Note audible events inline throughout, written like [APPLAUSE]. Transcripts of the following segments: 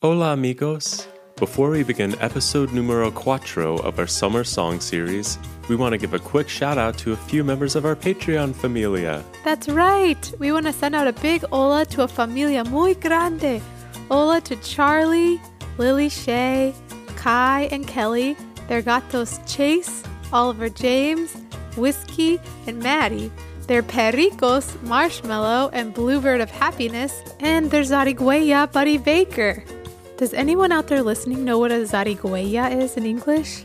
Hola, amigos. Before we begin episode numero cuatro of our summer song series, we want to give a quick shout out to a few members of our Patreon familia. That's right. We want to send out a big hola to a familia muy grande. Hola to Charlie, Lily Shay, Kai and Kelly, their gatos Chase, Oliver James, Whiskey, and Maddie. Their pericos, Marshmallow and Bluebird of Happiness, and their zarigüeya, Buddy Baker. Does anyone out there listening know what a zarigüeya is in English?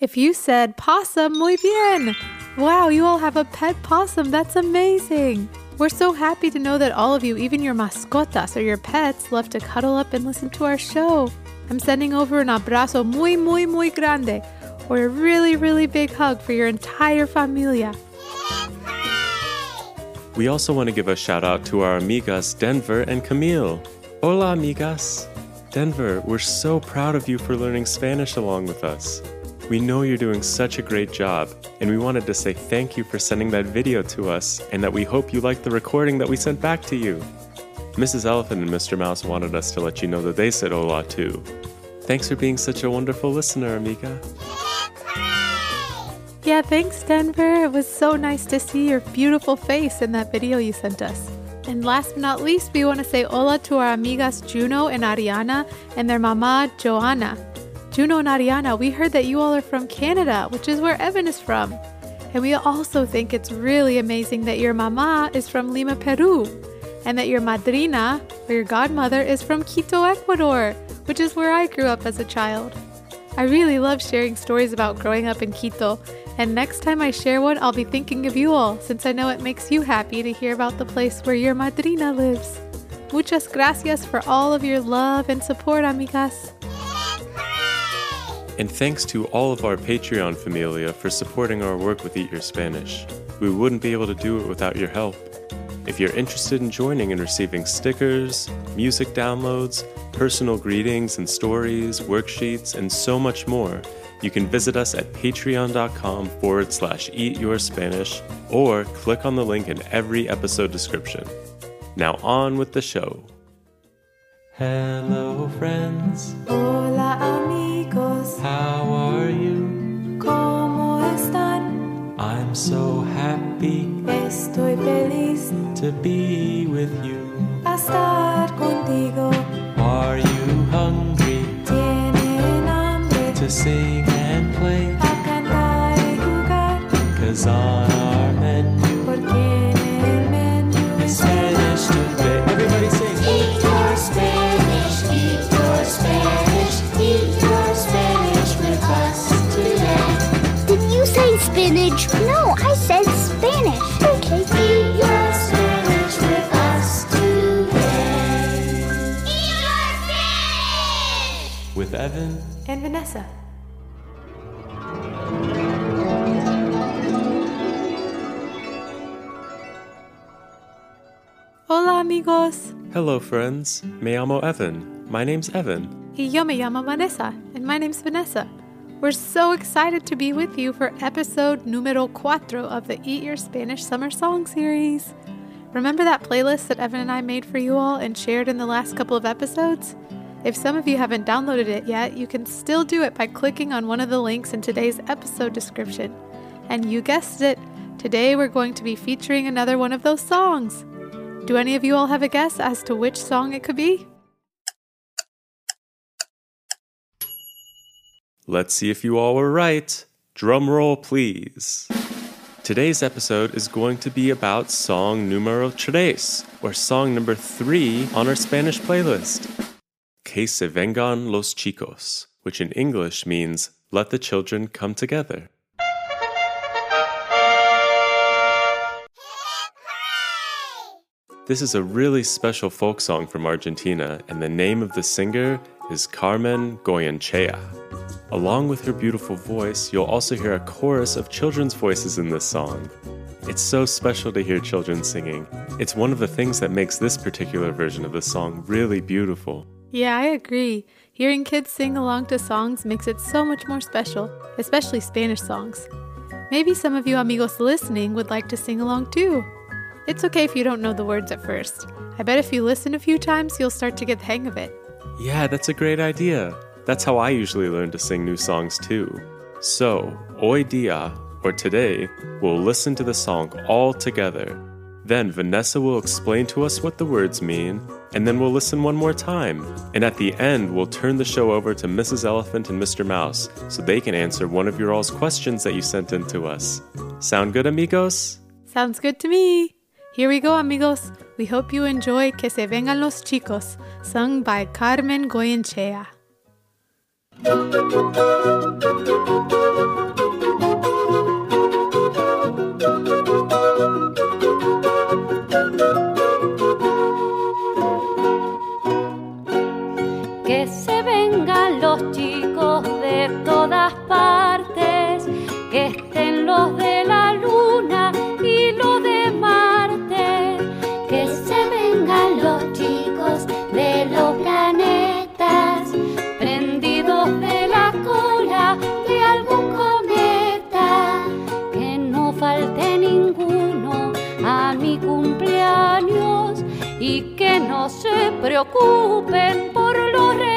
If you said possum, muy bien! Wow, you all have a pet possum. That's amazing. We're so happy to know that all of you, even your mascotas or your pets, love to cuddle up and listen to our show. I'm sending over an abrazo muy, muy, muy grande, or a really, really big hug for your entire familia. We also want to give a shout out to our amigas Denver and Camille. Hola, amigas. Denver, we're so proud of you for learning Spanish along with us. We know you're doing such a great job, and we wanted to say thank you for sending that video to us, and that we hope you liked the recording that we sent back to you. Mrs. Elephant and Mr. Mouse wanted us to let you know that they said hola too. Thanks for being such a wonderful listener, amiga. Yeah, thanks, Denver. It was so nice to see your beautiful face in that video you sent us. And last but not least, we want to say hola to our amigas Juno and Ariana and their mama, Joanna. Juno and Ariana, we heard that you all are from Canada, which is where Evan is from. And we also think it's really amazing that your mama is from Lima, Peru, and that your madrina, or your godmother, is from Quito, Ecuador, which is where I grew up as a child. I really love sharing stories about growing up in Quito, and next time I share one, I'll be thinking of you all, since I know it makes you happy to hear about the place where your madrina lives. Muchas gracias for all of your love and support, amigas. And thanks to all of our Patreon familia for supporting our work with Eat Your Spanish. We wouldn't be able to do it without your help. If you're interested in joining and receiving stickers, music downloads, personal greetings and stories, worksheets, and so much more, you can visit us at patreon.com forward slash eat your Spanish or click on the link in every episode description. Now on with the show. Hello, friends. Hola, amigos. How are you? ¿Cómo están? I'm so happy Estoy feliz to be with you. a estar contigo. Are you hungry Tienen hambre to sing and play? a cantar y jugar. Cause on our menu Porque en menú is Spanish today. Everybody sing. Eat your Spanish, eat your Spanish, eat your Spanish with us today. Did you say spinach? No, I said Spanish. Okay. Eat your Spanish with us today. Eat your Spanish! With Evan and Vanessa. Hola amigos, Hello, friends. Me llamo Evan. My name's Evan. y yo me llamo Vanessa, and my name's Vanessa. We're so excited to be with you for episode numero cuatro of the Eat Your Spanish Summer Song series. Remember that playlist that Evan and I made for you all and shared in the last couple of episodes? If some of you haven't downloaded it yet, you can still do it by clicking on one of the links in today's episode description. And you guessed it, today we're going to be featuring another one of those songs. Do any of you all have a guess as to which song it could be? Let's see if you all were right. Drum roll, please. Today's episode is going to be about song numero tres, or song number three on our Spanish playlist. Que se vengan los chicos, which in English means let the children come together. This is a really special folk song from Argentina, and the name of the singer is Carmen Goyenchea. Along with her beautiful voice, you'll also hear a chorus of children's voices in this song. It's so special to hear children singing. It's one of the things that makes this particular version of the song really beautiful. Yeah, I agree. Hearing kids sing along to songs makes it so much more special, especially Spanish songs. Maybe some of you amigos listening would like to sing along too. It's okay if you don't know the words at first. I bet if you listen a few times, you'll start to get the hang of it. Yeah, that's a great idea. That's how I usually learn to sing new songs too. So, hoy dia, or today, we'll listen to the song all together. Then Vanessa will explain to us what the words mean, and then we'll listen one more time. And at the end, we'll turn the show over to Mrs. Elephant and Mr. Mouse so they can answer one of your all's questions that you sent in to us. Sound good, amigos? Sounds good to me. Here we go, amigos. We hope you enjoy Que se vengan los chicos, sung by Carmen Goyenchea. Y que no se preocupen por los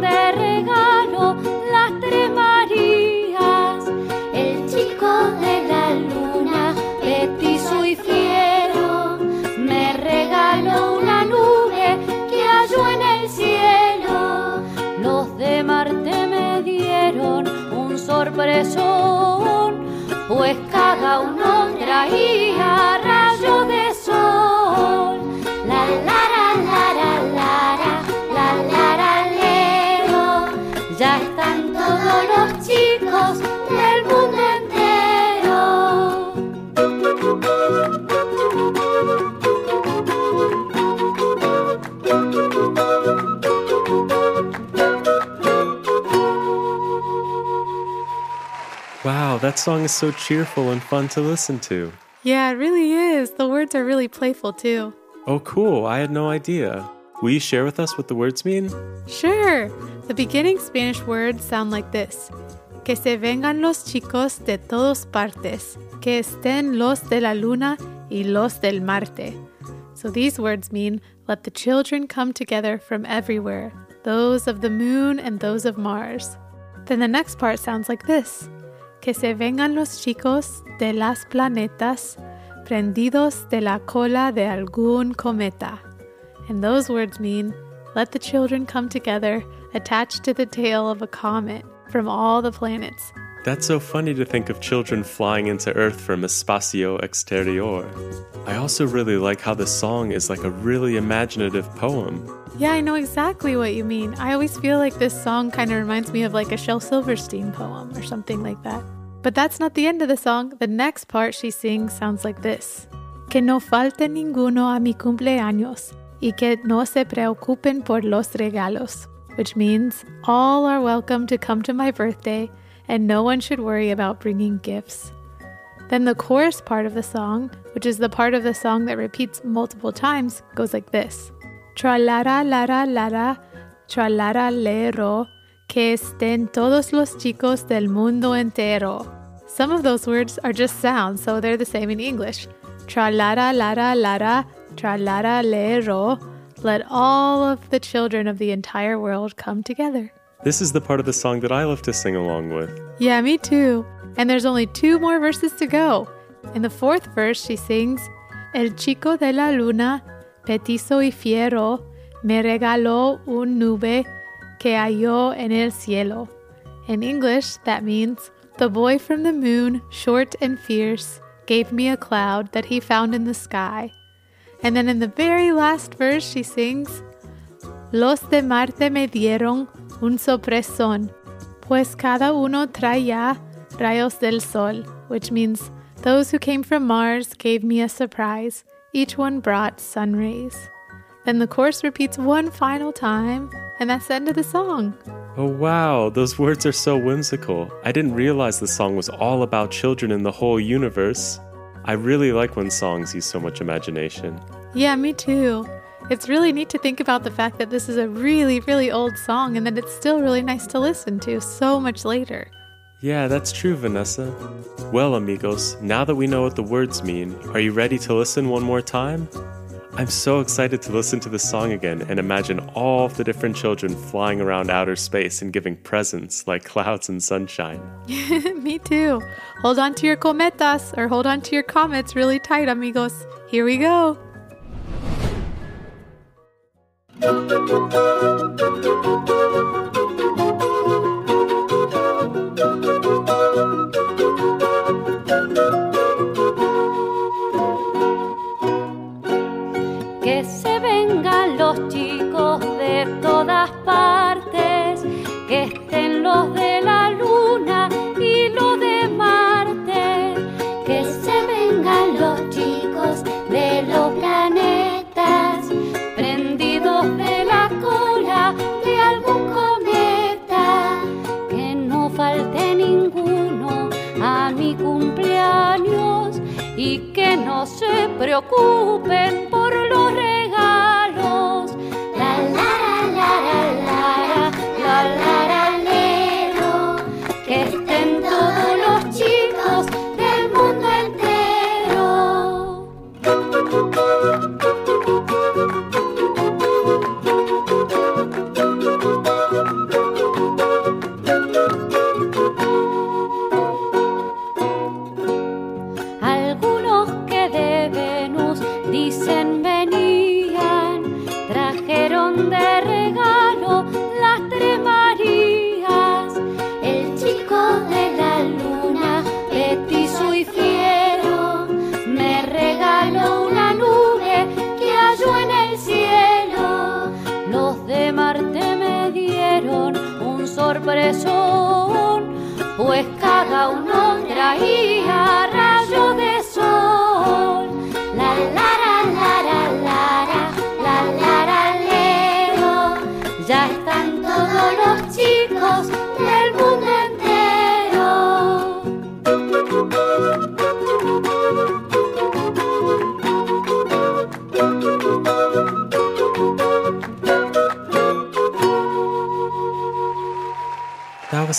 de regalo las tres Marías. El chico de la luna, petizo y fiero, Me regaló una nube que halló en el cielo. Los de Marte me dieron un sorpresón, pues cada uno traía that song is so cheerful and fun to listen to. Yeah, it really is. The words are really playful too. Oh, cool. I had no idea. Will you share with us what the words mean? Sure. The beginning Spanish words sound like this. Que se vengan los chicos de todas partes. Que estén los de la luna y los del Marte. So these words mean let the children come together from everywhere, those of the moon and those of Mars. Then the next part sounds like this. Que se vengan los chicos de las planetas, prendidos de la cola de algún cometa. And those words mean let the children come together, attached to the tail of a comet from all the planets. That's so funny to think of children flying into Earth from Espacio Exterior. I also really like how the song is like a really imaginative poem. Yeah, I know exactly what you mean. I always feel like this song kind of reminds me of like a Shel Silverstein poem or something like that. But that's not the end of the song. The next part she sings sounds like this Que no falte ninguno a mi cumpleaños y que no se preocupen por los regalos, which means all are welcome to come to my birthday and no one should worry about bringing gifts. Then the chorus part of the song, which is the part of the song that repeats multiple times, goes like this Tra lara lara lara, tra lara lero, que estén todos los chicos del mundo entero. Some of those words are just sounds, so they're the same in English. Tra lara lara lara, tra lara lero. Let all of the children of the entire world come together. This is the part of the song that I love to sing along with. Yeah, me too. And there's only two more verses to go. In the fourth verse, she sings, El chico de la luna, petizo y fiero, me regaló un nube que halló en el cielo. In English, that means, The boy from the moon, short and fierce, gave me a cloud that he found in the sky. And then in the very last verse, she sings, Los de Marte me dieron un sorpresón, pues cada uno traía rayos del sol, which means Those who came from Mars gave me a surprise. Each one brought sun rays. Then the chorus repeats one final time, and that's the end of the song. Oh wow, those words are so whimsical. I didn't realize the song was all about children in the whole universe. I really like when songs use so much imagination. Yeah, me too. It's really neat to think about the fact that this is a really, really old song and that it's still really nice to listen to so much later. Yeah, that's true, Vanessa. Well, amigos, now that we know what the words mean, are you ready to listen one more time? I'm so excited to listen to the song again and imagine all the different children flying around outer space and giving presents like clouds and sunshine. [LAUGHS] me too. Hold on to your cometas or hold on to your comets really tight, amigos. Here we go. Falte ninguno a mi cumpleaños y que no se preocupen por los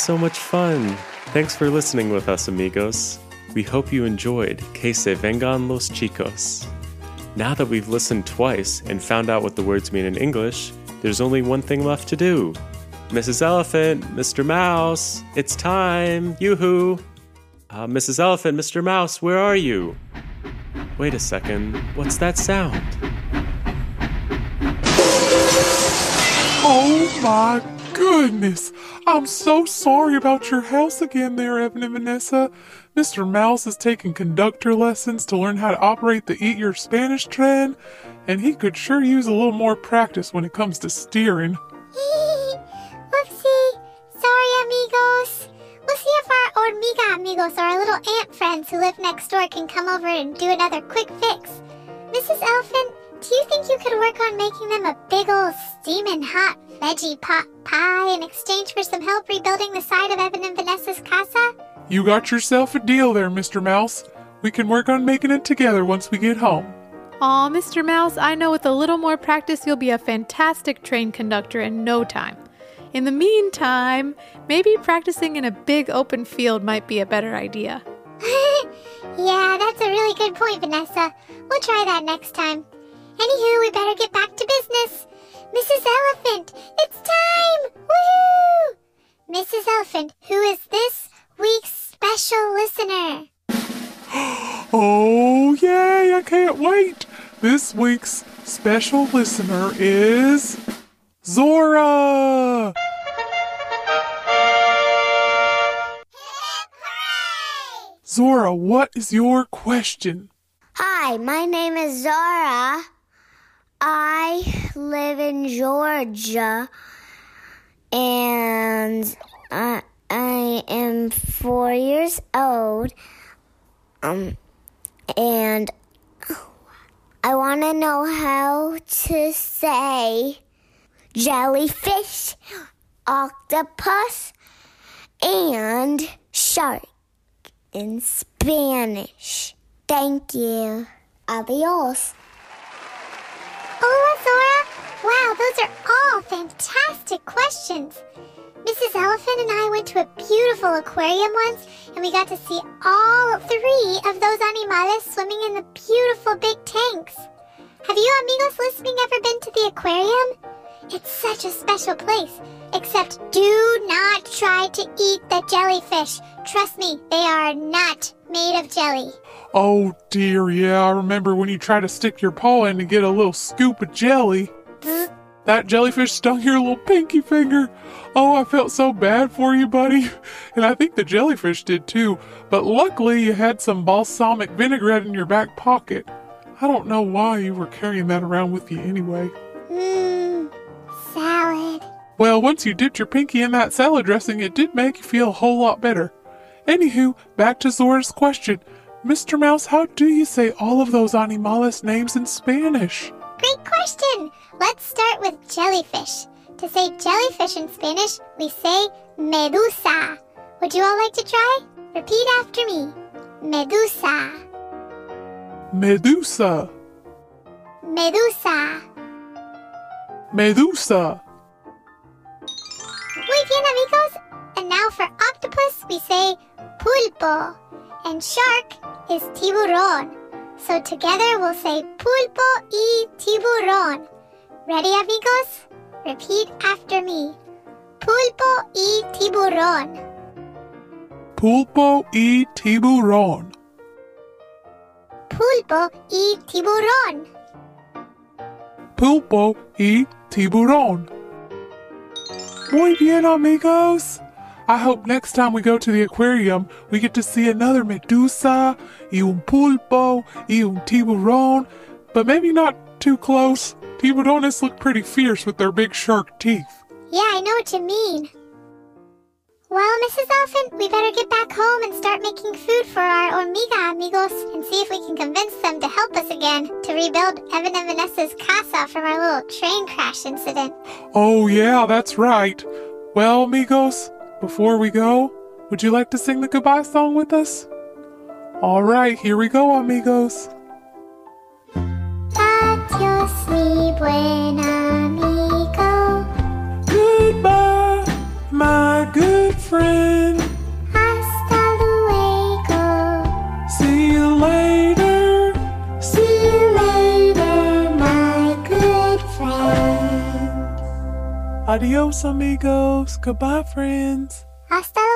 so much fun. Thanks for listening with us, amigos. We hope you enjoyed Que se vengan los chicos. Now that we've listened twice and found out what the words mean in English, there's only one thing left to do. Mrs. Elephant, Mr. Mouse, it's time! Yoo-hoo! Uh, Mrs. Elephant, Mr. Mouse, where are you? Wait a second, what's that sound? Oh my goodness! I'm so sorry about your house again there, Evan and Vanessa. Mr. Mouse is taking conductor lessons to learn how to operate the Eat Your Spanish train, and he could sure use a little more practice when it comes to steering. [LAUGHS] Whoopsie. Sorry, amigos. We'll see if our hormiga amigos or our little ant friends who live next door can come over and do another quick fix. Mrs. Elephant, do you think you could work on making them a big old steaming hot veggie pot pie in exchange for some help rebuilding the side of Evan and Vanessa's casa? You got yourself a deal there, Mr. Mouse. We can work on making it together once we get home. Aw, Mr. Mouse, I know with a little more practice you'll be a fantastic train conductor in no time. In the meantime, maybe practicing in a big open field might be a better idea. [LAUGHS] yeah, that's a really good point, Vanessa. We'll try that next time. Anywho, we better get back to business. Mrs. Elephant, it's time! Woohoo! Mrs. Elephant, who is this week's special listener? [GASPS] Oh, yay! I can't wait! This week's special listener is. Zora! Zora, what is your question? Hi, my name is Zara. I live in Georgia and I, I am four years old. Um, and I want to know how to say jellyfish, octopus, and shark in Spanish. Thank you. Adios. Those are all fantastic questions. Mrs. Elephant and I went to a beautiful aquarium once, and we got to see all three of those animales swimming in the beautiful big tanks. Have you amigos listening ever been to the aquarium? It's such a special place. Except do not try to eat the jellyfish. Trust me, they are not made of jelly. Oh dear, yeah, I remember when you tried to stick your paw in to get a little scoop of jelly. That jellyfish stung your little pinky finger. Oh, I felt so bad for you, buddy. And I think the jellyfish did too. But luckily, you had some balsamic vinaigrette in your back pocket. I don't know why you were carrying that around with you anyway. Mmm, salad. Well, once you dipped your pinky in that salad dressing, it did make you feel a whole lot better. Anywho, back to Zora's question. Mr. Mouse, how do you say all of those animales names in Spanish? Great question. Let's start with jellyfish. To say jellyfish in Spanish, we say medusa. Would you all like to try? Repeat after me. Medusa. Medusa. Medusa. Medusa. Muy bien, amigos. And now for octopus, we say pulpo. And shark is tiburón. So together we'll say pulpo y tiburón. Ready, amigos? Repeat after me. Pulpo y tiburón. Pulpo y tiburón. Pulpo y tiburón. Pulpo y tiburón. Muy bien, amigos. I hope next time we go to the aquarium, we get to see another medusa, y un pulpo, y un tiburón, but maybe not too close. Tiburones look pretty fierce with their big shark teeth. Yeah, I know what you mean. Well, Mrs. Elephant, we better get back home and start making food for our hormiga amigos and see if we can convince them to help us again to rebuild Evan and Vanessa's casa from our little train crash incident. Oh, yeah, that's right. Well, amigos, before we go, would you like to sing the goodbye song with us? All right, here we go, amigos. Adios, buen amigo. Goodbye, my good friend. Hasta luego. See you later. See you later, my good friend. Adios, amigos. Goodbye, friends. Hasta luego.